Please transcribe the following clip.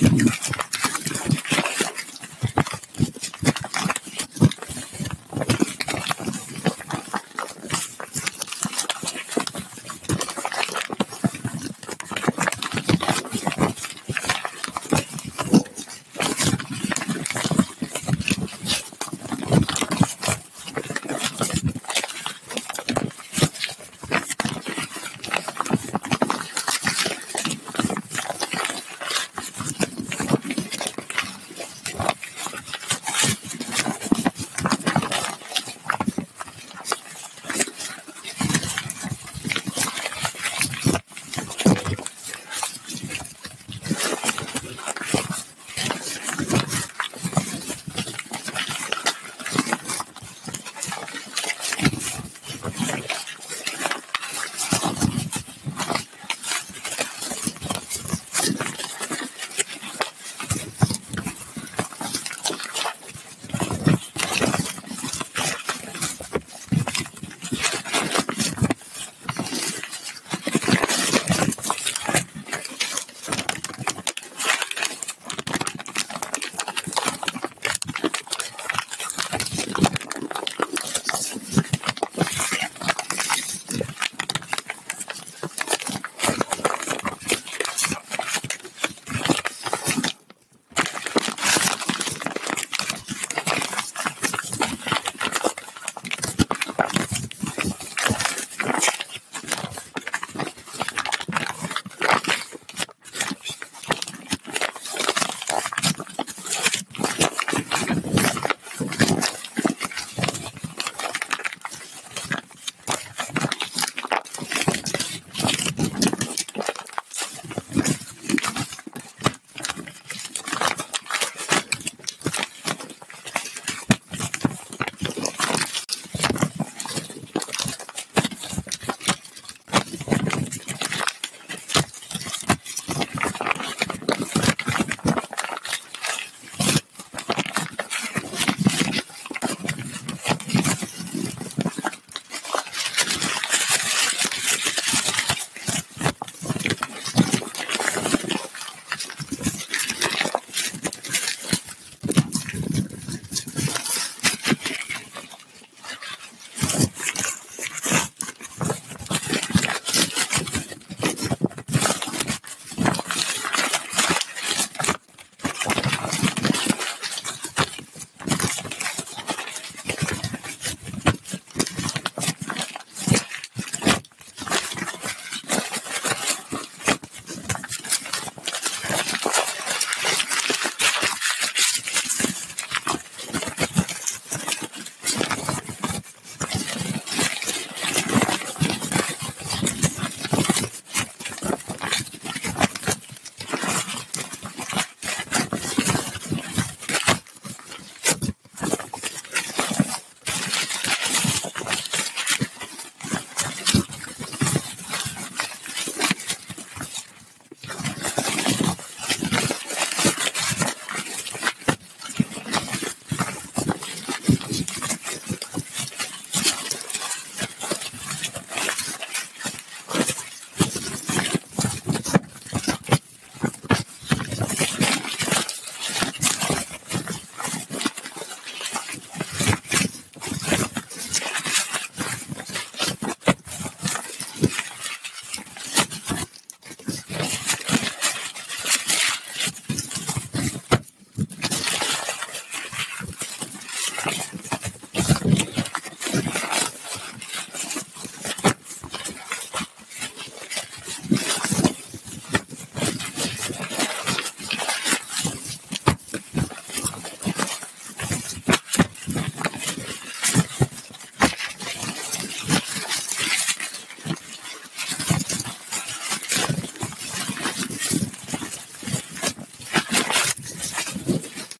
何?